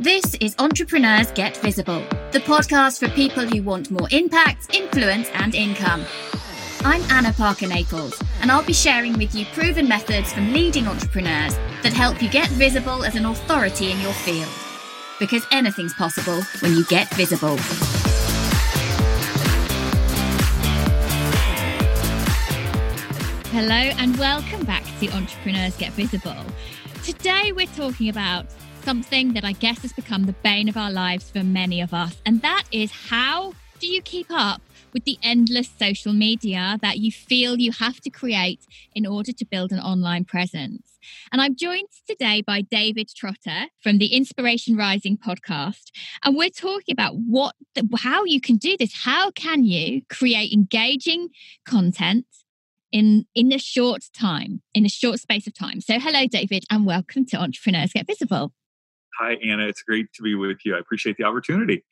This is Entrepreneurs Get Visible, the podcast for people who want more impact, influence, and income. I'm Anna Parker Naples, and I'll be sharing with you proven methods from leading entrepreneurs that help you get visible as an authority in your field. Because anything's possible when you get visible. Hello, and welcome back to Entrepreneurs Get Visible. Today, we're talking about something that I guess has become the bane of our lives for many of us, and that is how do you keep up with the endless social media that you feel you have to create in order to build an online presence? And I'm joined today by David Trotter from the Inspiration Rising podcast, and we're talking about what how you can do this. How can you create engaging content in in a short time, in a short space of time? So hello David and welcome to Entrepreneurs Get Visible. Hi, Anna. It's great to be with you. I appreciate the opportunity.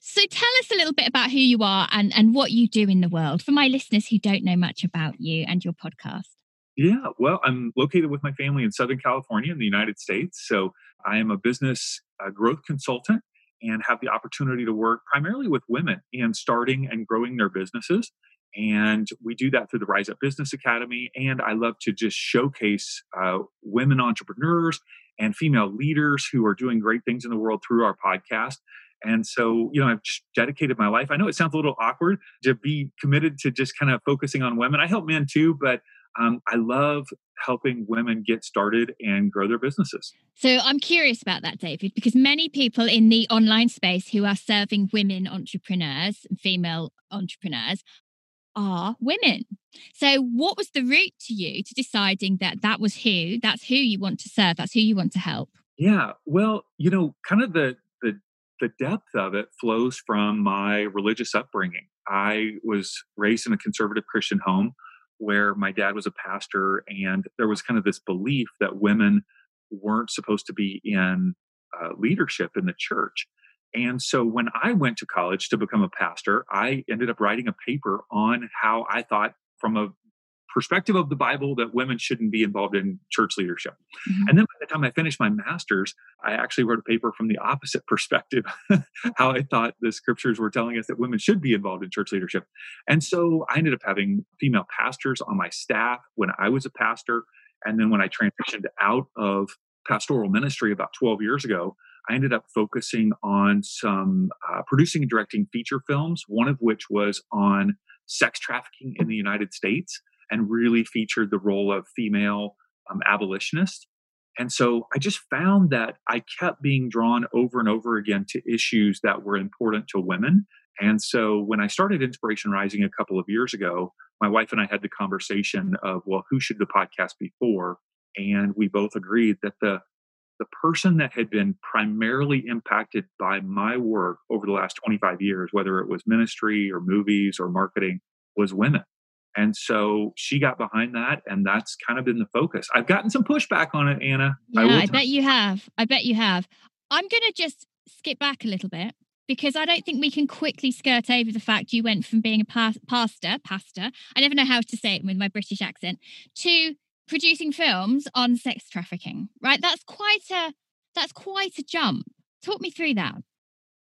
So, tell us a little bit about who you are and, and what you do in the world for my listeners who don't know much about you and your podcast. Yeah, well, I'm located with my family in Southern California in the United States. So, I am a business uh, growth consultant and have the opportunity to work primarily with women in starting and growing their businesses. And we do that through the Rise Up Business Academy. And I love to just showcase uh, women entrepreneurs and female leaders who are doing great things in the world through our podcast. And so, you know, I've just dedicated my life. I know it sounds a little awkward to be committed to just kind of focusing on women. I help men too, but um, I love helping women get started and grow their businesses. So I'm curious about that, David, because many people in the online space who are serving women entrepreneurs, female entrepreneurs, are women. So, what was the route to you to deciding that that was who, that's who you want to serve, that's who you want to help? Yeah, well, you know, kind of the the the depth of it flows from my religious upbringing. I was raised in a conservative Christian home where my dad was a pastor, and there was kind of this belief that women weren't supposed to be in uh, leadership in the church. And so when I went to college to become a pastor, I ended up writing a paper on how I thought, from a perspective of the Bible, that women shouldn't be involved in church leadership. Mm-hmm. And then by the time I finished my master's, I actually wrote a paper from the opposite perspective, how I thought the scriptures were telling us that women should be involved in church leadership. And so I ended up having female pastors on my staff when I was a pastor. And then when I transitioned out of pastoral ministry about 12 years ago, I ended up focusing on some uh, producing and directing feature films, one of which was on sex trafficking in the United States and really featured the role of female um, abolitionists. And so I just found that I kept being drawn over and over again to issues that were important to women. And so when I started Inspiration Rising a couple of years ago, my wife and I had the conversation of, well, who should the podcast be for? And we both agreed that the the person that had been primarily impacted by my work over the last 25 years, whether it was ministry or movies or marketing, was women. And so she got behind that, and that's kind of been the focus. I've gotten some pushback on it, Anna. Yeah, I, I bet you have. I bet you have. I'm going to just skip back a little bit because I don't think we can quickly skirt over the fact you went from being a pastor, pastor, I never know how to say it with my British accent, to producing films on sex trafficking, right? That's quite a that's quite a jump. Talk me through that.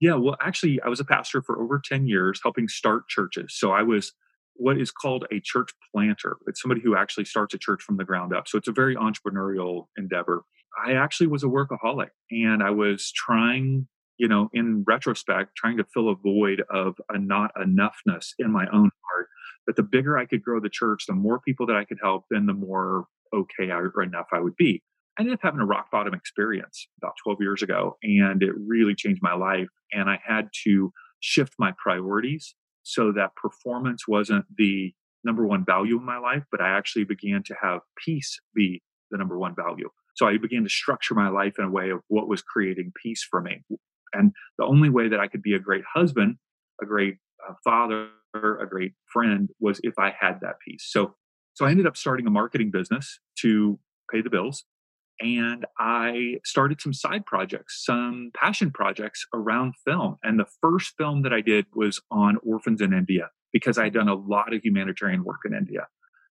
Yeah, well, actually, I was a pastor for over 10 years helping start churches. So I was what is called a church planter. It's somebody who actually starts a church from the ground up. So it's a very entrepreneurial endeavor. I actually was a workaholic and I was trying, you know, in retrospect, trying to fill a void of a not enoughness in my own heart but the bigger I could grow the church, the more people that I could help, then the more okay I, or enough I would be. I ended up having a rock bottom experience about 12 years ago, and it really changed my life. And I had to shift my priorities so that performance wasn't the number one value in my life, but I actually began to have peace be the number one value. So I began to structure my life in a way of what was creating peace for me. And the only way that I could be a great husband, a great uh, father, a great friend was if I had that peace. So, so I ended up starting a marketing business to pay the bills. And I started some side projects, some passion projects around film. And the first film that I did was on orphans in India because I had done a lot of humanitarian work in India.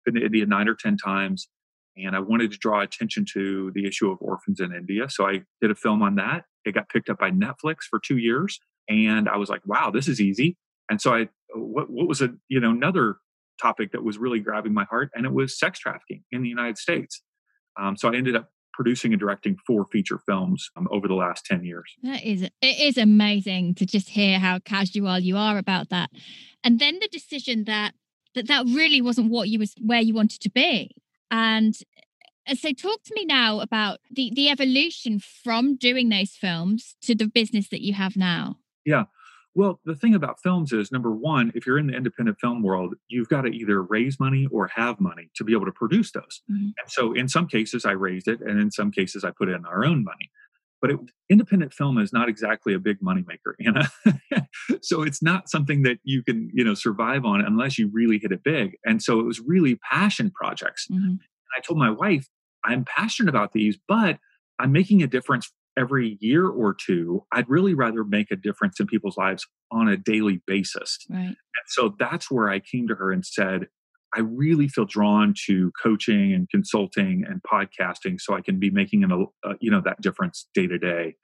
Been to India nine or 10 times. And I wanted to draw attention to the issue of orphans in India. So I did a film on that. It got picked up by Netflix for two years. And I was like, wow, this is easy. And so I, what, what was a, you know, another topic that was really grabbing my heart and it was sex trafficking in the United States. Um, so I ended up producing and directing four feature films um, over the last 10 years. That is, it is amazing to just hear how casual you are about that. And then the decision that, that that really wasn't what you was where you wanted to be. And so talk to me now about the the evolution from doing those films to the business that you have now. Yeah. Well, the thing about films is number one, if you're in the independent film world, you've got to either raise money or have money to be able to produce those. Mm-hmm. And so in some cases I raised it and in some cases I put in our own money. But it, independent film is not exactly a big moneymaker, know. so it's not something that you can, you know, survive on unless you really hit it big. And so it was really passion projects. Mm-hmm. I told my wife, I'm passionate about these, but I'm making a difference every year or two. I'd really rather make a difference in people's lives on a daily basis. Right. And so that's where I came to her and said, I really feel drawn to coaching and consulting and podcasting, so I can be making an, uh, you know that difference day to day.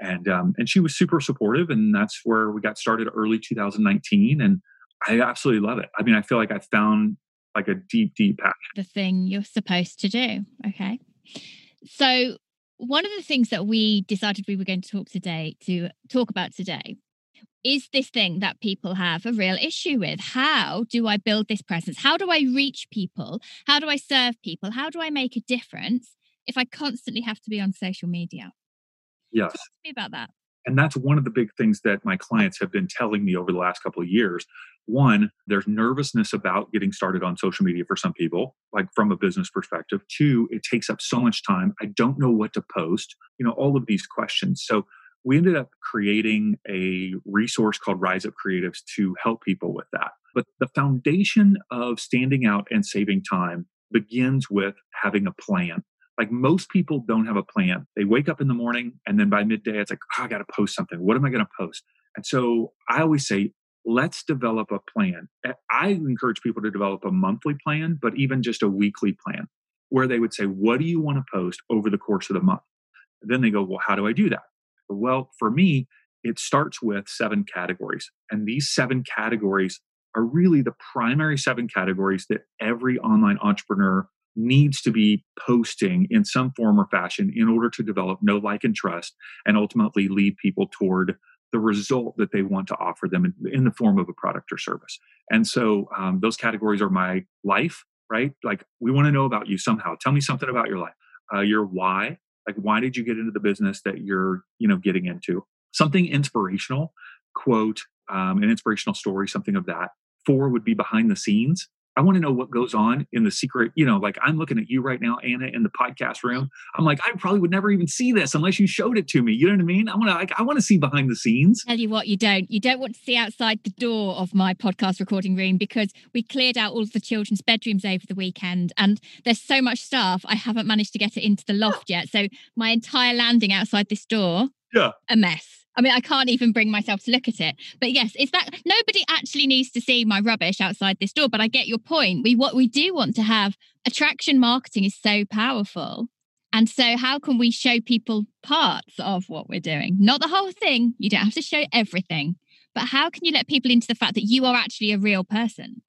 And um, and she was super supportive, and that's where we got started early 2019, and I absolutely love it. I mean, I feel like I found like a deep, deep passion. The thing you're supposed to do. Okay. So one of the things that we decided we were going to talk today to talk about today is this thing that people have a real issue with. How do I build this presence? How do I reach people? How do I serve people? How do I make a difference if I constantly have to be on social media? Yes. Talk to me about that. And that's one of the big things that my clients have been telling me over the last couple of years one, there's nervousness about getting started on social media for some people, like from a business perspective. Two, it takes up so much time. I don't know what to post, you know, all of these questions. So we ended up creating a resource called Rise Up Creatives to help people with that. But the foundation of standing out and saving time begins with having a plan. Like most people don't have a plan. They wake up in the morning and then by midday, it's like, oh, I got to post something. What am I going to post? And so I always say, let's develop a plan. I encourage people to develop a monthly plan, but even just a weekly plan where they would say, What do you want to post over the course of the month? Then they go, Well, how do I do that? Well, for me, it starts with seven categories. And these seven categories are really the primary seven categories that every online entrepreneur needs to be posting in some form or fashion in order to develop know like and trust and ultimately lead people toward the result that they want to offer them in, in the form of a product or service. And so um, those categories are my life, right? Like we want to know about you somehow. Tell me something about your life. Uh, your why, like why did you get into the business that you're, you know, getting into? Something inspirational, quote, um, an inspirational story, something of that. Four would be behind the scenes. I want to know what goes on in the secret. You know, like I'm looking at you right now, Anna, in the podcast room. I'm like, I probably would never even see this unless you showed it to me. You know what I mean? I want to, like, I want to see behind the scenes. Tell you what, you don't. You don't want to see outside the door of my podcast recording room because we cleared out all of the children's bedrooms over the weekend, and there's so much stuff. I haven't managed to get it into the loft yet. So my entire landing outside this door, yeah, a mess. I mean, I can't even bring myself to look at it. But yes, it's that nobody actually needs to see my rubbish outside this door. But I get your point. We what we do want to have attraction marketing is so powerful. And so, how can we show people parts of what we're doing? Not the whole thing. You don't have to show everything. But how can you let people into the fact that you are actually a real person?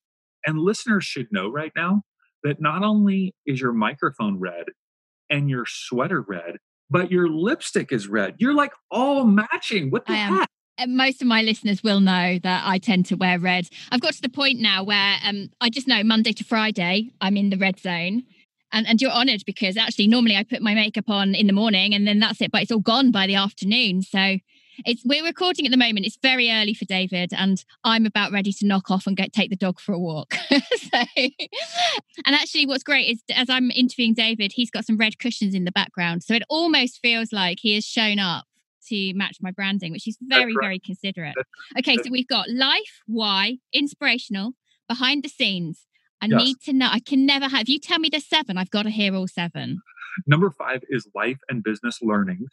And listeners should know right now that not only is your microphone red and your sweater red, but your lipstick is red. You're like all matching. What the heck? most of my listeners will know that I tend to wear red. I've got to the point now where um, I just know Monday to Friday I'm in the red zone. And, and you're honored because actually normally I put my makeup on in the morning and then that's it, but it's all gone by the afternoon. So it's we're recording at the moment. It's very early for David, and I'm about ready to knock off and go take the dog for a walk. so, and actually, what's great is as I'm interviewing David, he's got some red cushions in the background, so it almost feels like he has shown up to match my branding, which is very right. very considerate. Okay, so we've got life, why, inspirational, behind the scenes. I yes. need to know. I can never have. If You tell me the seven. I've got to hear all seven. Number five is life and business learnings.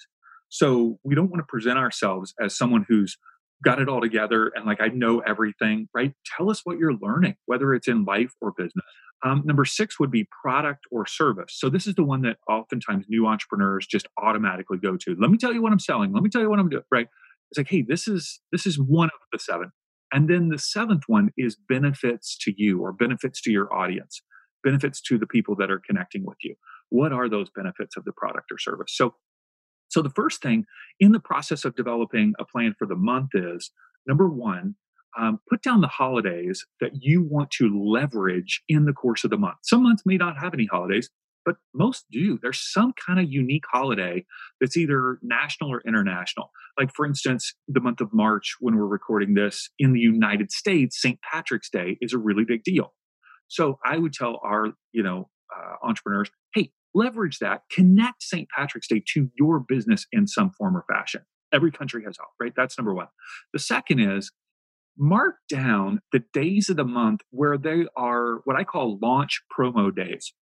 So we don't want to present ourselves as someone who's got it all together and like I know everything, right? Tell us what you're learning, whether it's in life or business. Um, number six would be product or service. So this is the one that oftentimes new entrepreneurs just automatically go to. Let me tell you what I'm selling. Let me tell you what I'm doing. Right? It's like, hey, this is this is one of the seven. And then the seventh one is benefits to you or benefits to your audience, benefits to the people that are connecting with you. What are those benefits of the product or service? So, so the first thing in the process of developing a plan for the month is number one, um, put down the holidays that you want to leverage in the course of the month. Some months may not have any holidays, but most do. There's some kind of unique holiday that's either national or international. Like, for instance, the month of March, when we're recording this in the United States, St. Patrick's Day is a really big deal. So I would tell our, you know, uh, entrepreneurs, hey, leverage that, connect St. Patrick's Day to your business in some form or fashion. Every country has off, right? That's number one. The second is mark down the days of the month where they are what I call launch promo days.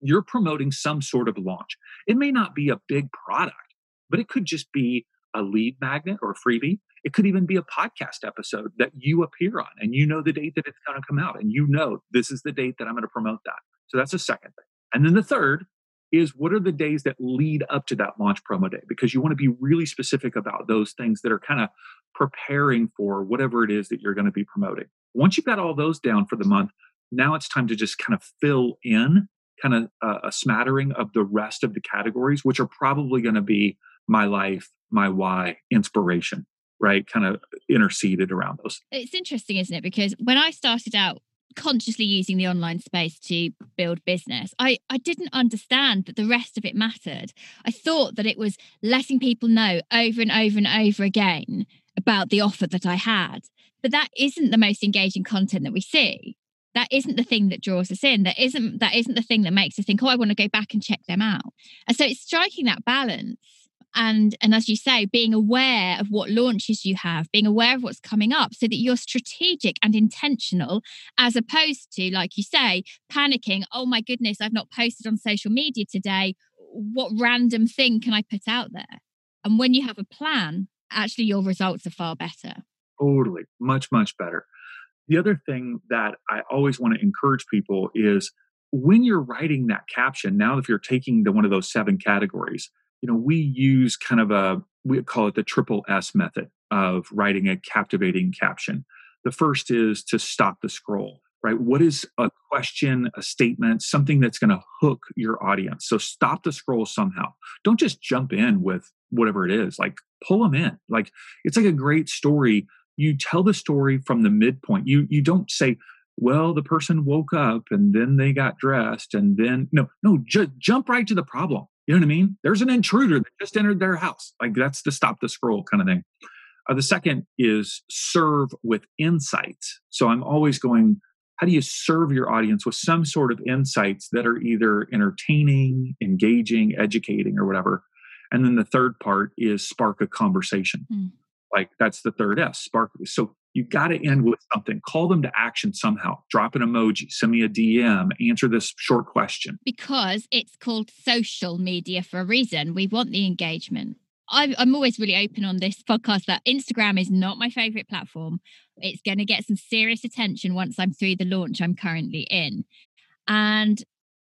You're promoting some sort of launch. It may not be a big product, but it could just be a lead magnet or a freebie. It could even be a podcast episode that you appear on and you know the date that it's going to come out and you know this is the date that I'm going to promote that. So that's the second thing. And then the third is what are the days that lead up to that launch promo day? Because you want to be really specific about those things that are kind of preparing for whatever it is that you're going to be promoting. Once you've got all those down for the month, now it's time to just kind of fill in kind of a, a smattering of the rest of the categories, which are probably going to be my life, my why, inspiration, right? Kind of interceded around those. It's interesting, isn't it? Because when I started out consciously using the online space to build business. I i didn't understand that the rest of it mattered. I thought that it was letting people know over and over and over again about the offer that i had. But that isn't the most engaging content that we see. That isn't the thing that draws us in. That isn't that isn't the thing that makes us think oh i want to go back and check them out. And so it's striking that balance and and as you say being aware of what launches you have being aware of what's coming up so that you're strategic and intentional as opposed to like you say panicking oh my goodness i've not posted on social media today. What random thing can i put out there? And when you have a plan actually your results are far better. Totally much much better. The other thing that i always want to encourage people is when you're writing that caption now if you're taking the one of those seven categories you know, we use kind of a, we call it the triple S method of writing a captivating caption. The first is to stop the scroll, right? What is a question, a statement, something that's going to hook your audience? So stop the scroll somehow. Don't just jump in with whatever it is, like pull them in. Like it's like a great story. You tell the story from the midpoint. You you don't say, well, the person woke up and then they got dressed and then no, no, just jump right to the problem. You know what I mean? There's an intruder that just entered their house. Like that's the stop the scroll kind of thing. Uh, the second is serve with insights. So I'm always going, how do you serve your audience with some sort of insights that are either entertaining, engaging, educating, or whatever? And then the third part is spark a conversation. Mm. Like that's the third S, spark. So you got to end with something. Call them to action somehow. Drop an emoji, send me a DM, answer this short question. Because it's called social media for a reason. We want the engagement. I'm always really open on this podcast that Instagram is not my favorite platform. It's going to get some serious attention once I'm through the launch I'm currently in. And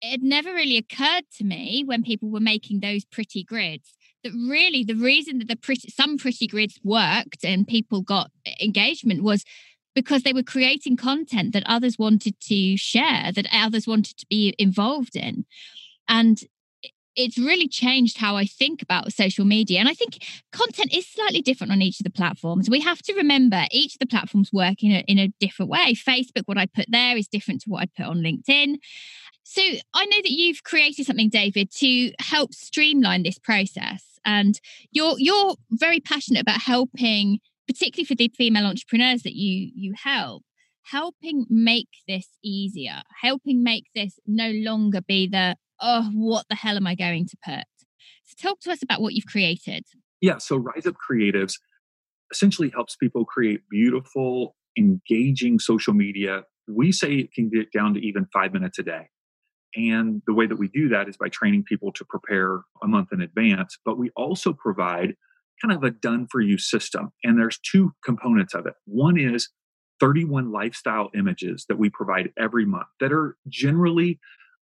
it never really occurred to me when people were making those pretty grids really the reason that the pretty some pretty grids worked and people got engagement was because they were creating content that others wanted to share that others wanted to be involved in and it's really changed how I think about social media. And I think content is slightly different on each of the platforms. We have to remember each of the platforms work in a, in a different way. Facebook, what I put there is different to what I put on LinkedIn. So I know that you've created something, David, to help streamline this process. And you're you're very passionate about helping, particularly for the female entrepreneurs that you you help, helping make this easier, helping make this no longer be the oh, what the hell am I going to put? So talk to us about what you've created. Yeah, so Rise Up Creatives essentially helps people create beautiful, engaging social media. We say it can get down to even five minutes a day. And the way that we do that is by training people to prepare a month in advance. But we also provide kind of a done for you system. And there's two components of it. One is 31 lifestyle images that we provide every month that are generally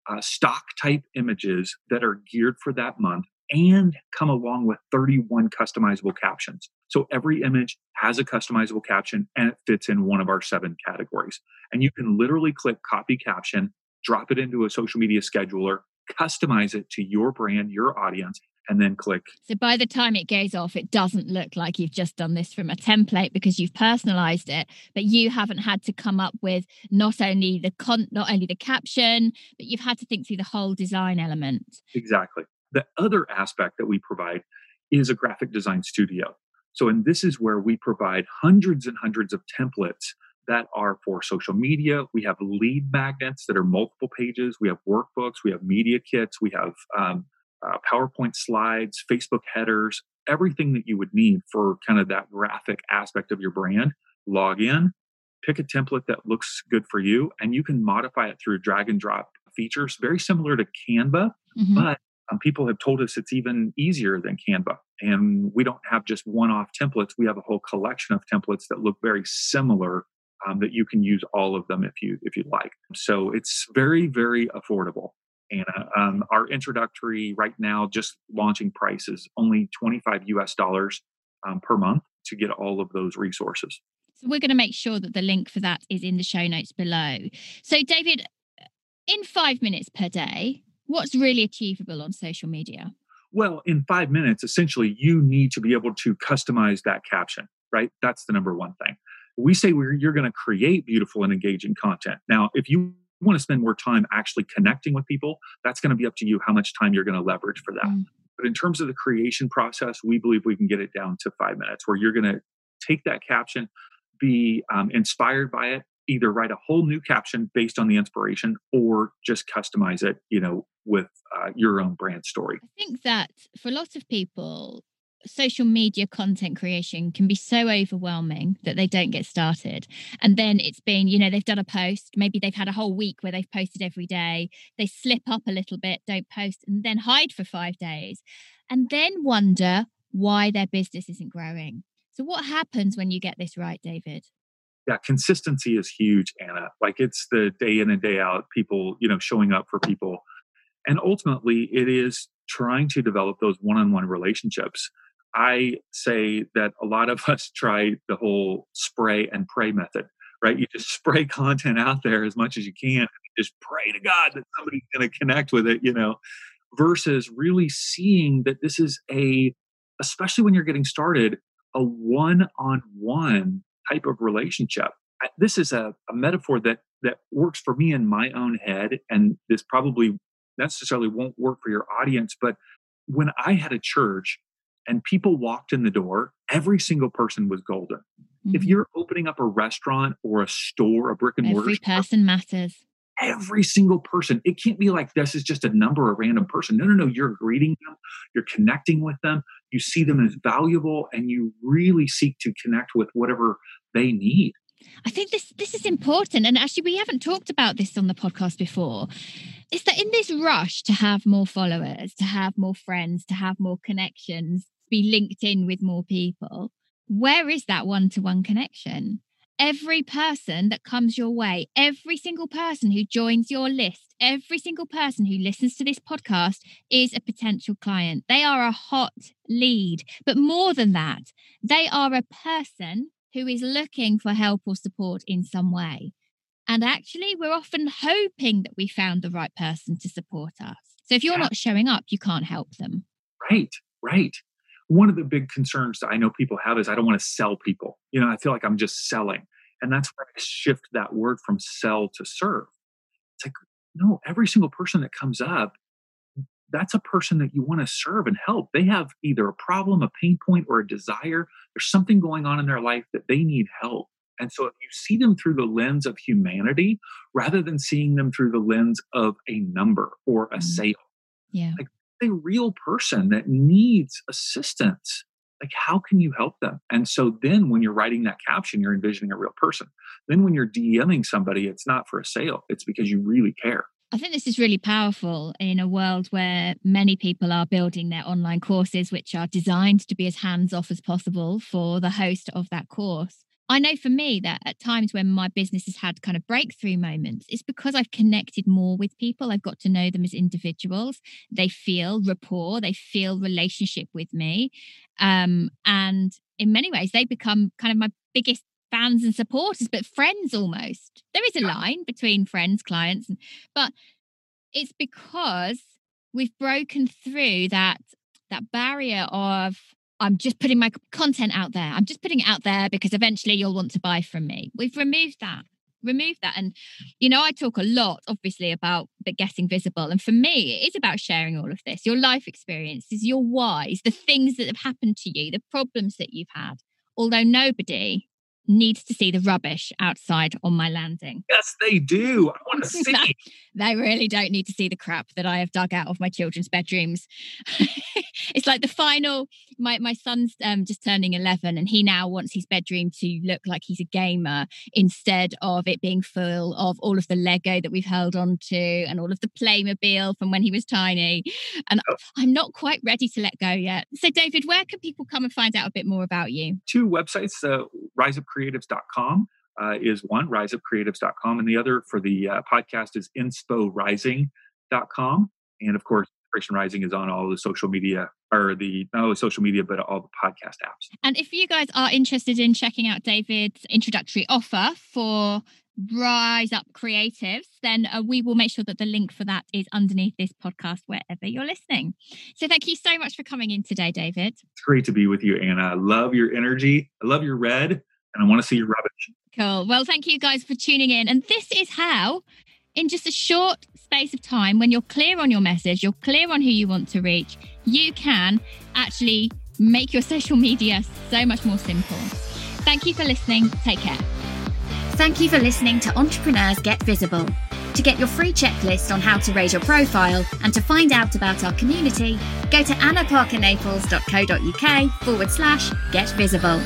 uh, stock type images that are geared for that month and come along with 31 customizable captions. So every image has a customizable caption and it fits in one of our seven categories. And you can literally click copy caption, drop it into a social media scheduler, customize it to your brand, your audience, and then click. So by the time it goes off, it doesn't look like you've just done this from a template because you've personalized it, but you haven't had to come up with not only the con not only the caption, but you've had to think through the whole design element. Exactly. The other aspect that we provide is a graphic design studio. So, and this is where we provide hundreds and hundreds of templates that are for social media. We have lead magnets that are multiple pages. We have workbooks. We have media kits. We have um, uh, PowerPoint slides, Facebook headers, everything that you would need for kind of that graphic aspect of your brand. Log in, pick a template that looks good for you, and you can modify it through drag and drop features, very similar to Canva, mm-hmm. but um, people have told us it's even easier than Canva. And we don't have just one off templates, we have a whole collection of templates that look very similar. Um, that you can use all of them if you if you like. So it's very very affordable. And um, our introductory right now, just launching price is only 25 US dollars um, per month to get all of those resources. So we're going to make sure that the link for that is in the show notes below. So, David, in five minutes per day, what's really achievable on social media? Well, in five minutes, essentially, you need to be able to customize that caption, right? That's the number one thing. We say you're going to create beautiful and engaging content. Now, if you want to spend more time actually connecting with people, that's going to be up to you how much time you're going to leverage for that. Mm. But in terms of the creation process, we believe we can get it down to five minutes where you're going to take that caption, be um, inspired by it, either write a whole new caption based on the inspiration or just customize it, you know, with uh, your own brand story. I think that for lots of people, social media content creation can be so overwhelming that they don't get started. And then it's been, you know, they've done a post, maybe they've had a whole week where they've posted every day, they slip up a little bit, don't post, and then hide for five days, and then wonder why their business isn't growing. So, what happens when you get this right, David? Yeah, consistency is huge, Anna. Like it's the day in and day out, people, you know, showing up for people. And ultimately, it is trying to develop those one on one relationships I say that a lot of us try the whole spray and pray method, right? You just spray content out there as much as you can, just pray to God that somebody's going to connect with it, you know, versus really seeing that this is a, especially when you're getting started, a one on one type of relationship. This is a, a metaphor that that works for me in my own head, and this probably necessarily won't work for your audience. But when I had a church and people walked in the door, every single person was golden. Mm-hmm. If you're opening up a restaurant or a store, a brick and mortar, every person matters. Every single person. It can't be like this is just a number, a random person. No, no, no. You're greeting them, you're connecting with them, you see them as valuable, and you really seek to connect with whatever they need. I think this this is important, and actually, we haven't talked about this on the podcast before. Is that in this rush to have more followers, to have more friends, to have more connections, be linked in with more people, where is that one to one connection? Every person that comes your way, every single person who joins your list, every single person who listens to this podcast is a potential client. They are a hot lead. But more than that, they are a person who is looking for help or support in some way. And actually, we're often hoping that we found the right person to support us. So if you're not showing up, you can't help them. Right, right one of the big concerns that I know people have is I don't want to sell people. You know, I feel like I'm just selling. And that's where I shift that word from sell to serve. It's like, no, every single person that comes up, that's a person that you want to serve and help. They have either a problem, a pain point, or a desire. There's something going on in their life that they need help. And so if you see them through the lens of humanity rather than seeing them through the lens of a number or a mm. sale, yeah. Like a real person that needs assistance like how can you help them? And so then when you're writing that caption you're envisioning a real person. Then when you're dming somebody it's not for a sale it's because you really care. I think this is really powerful in a world where many people are building their online courses, which are designed to be as hands off as possible for the host of that course. I know for me that at times when my business has had kind of breakthrough moments, it's because I've connected more with people. I've got to know them as individuals. They feel rapport, they feel relationship with me. Um, and in many ways, they become kind of my biggest fans and supporters, but friends almost. There is a line between friends, clients, but it's because we've broken through that that barrier of I'm just putting my content out there. I'm just putting it out there because eventually you'll want to buy from me. We've removed that. Removed that. And, you know, I talk a lot, obviously, about but getting visible. And for me, it is about sharing all of this your life experiences, your whys, the things that have happened to you, the problems that you've had. Although nobody needs to see the rubbish outside on my landing. Yes, they do. I want to see. they really don't need to see the crap that I have dug out of my children's bedrooms. it's like the final. My my son's um, just turning eleven, and he now wants his bedroom to look like he's a gamer instead of it being full of all of the Lego that we've held on to and all of the Playmobil from when he was tiny. And oh. I'm not quite ready to let go yet. So, David, where can people come and find out a bit more about you? Two websites: uh, Rise Up creatives.com uh, is one, riseupcreatives.com, and the other for the uh, podcast is insporising.com. And of course, Inspiration Rising is on all the social media or the not only social media but all the podcast apps. And if you guys are interested in checking out David's introductory offer for Rise Up Creatives, then uh, we will make sure that the link for that is underneath this podcast wherever you're listening. So thank you so much for coming in today, David. It's great to be with you, Anna. I love your energy. I love your red and I want to see your rubbish. Cool. Well, thank you guys for tuning in. And this is how, in just a short space of time, when you're clear on your message, you're clear on who you want to reach, you can actually make your social media so much more simple. Thank you for listening. Take care. Thank you for listening to Entrepreneurs Get Visible. To get your free checklist on how to raise your profile and to find out about our community, go to annaparkernaples.co.uk forward slash get visible.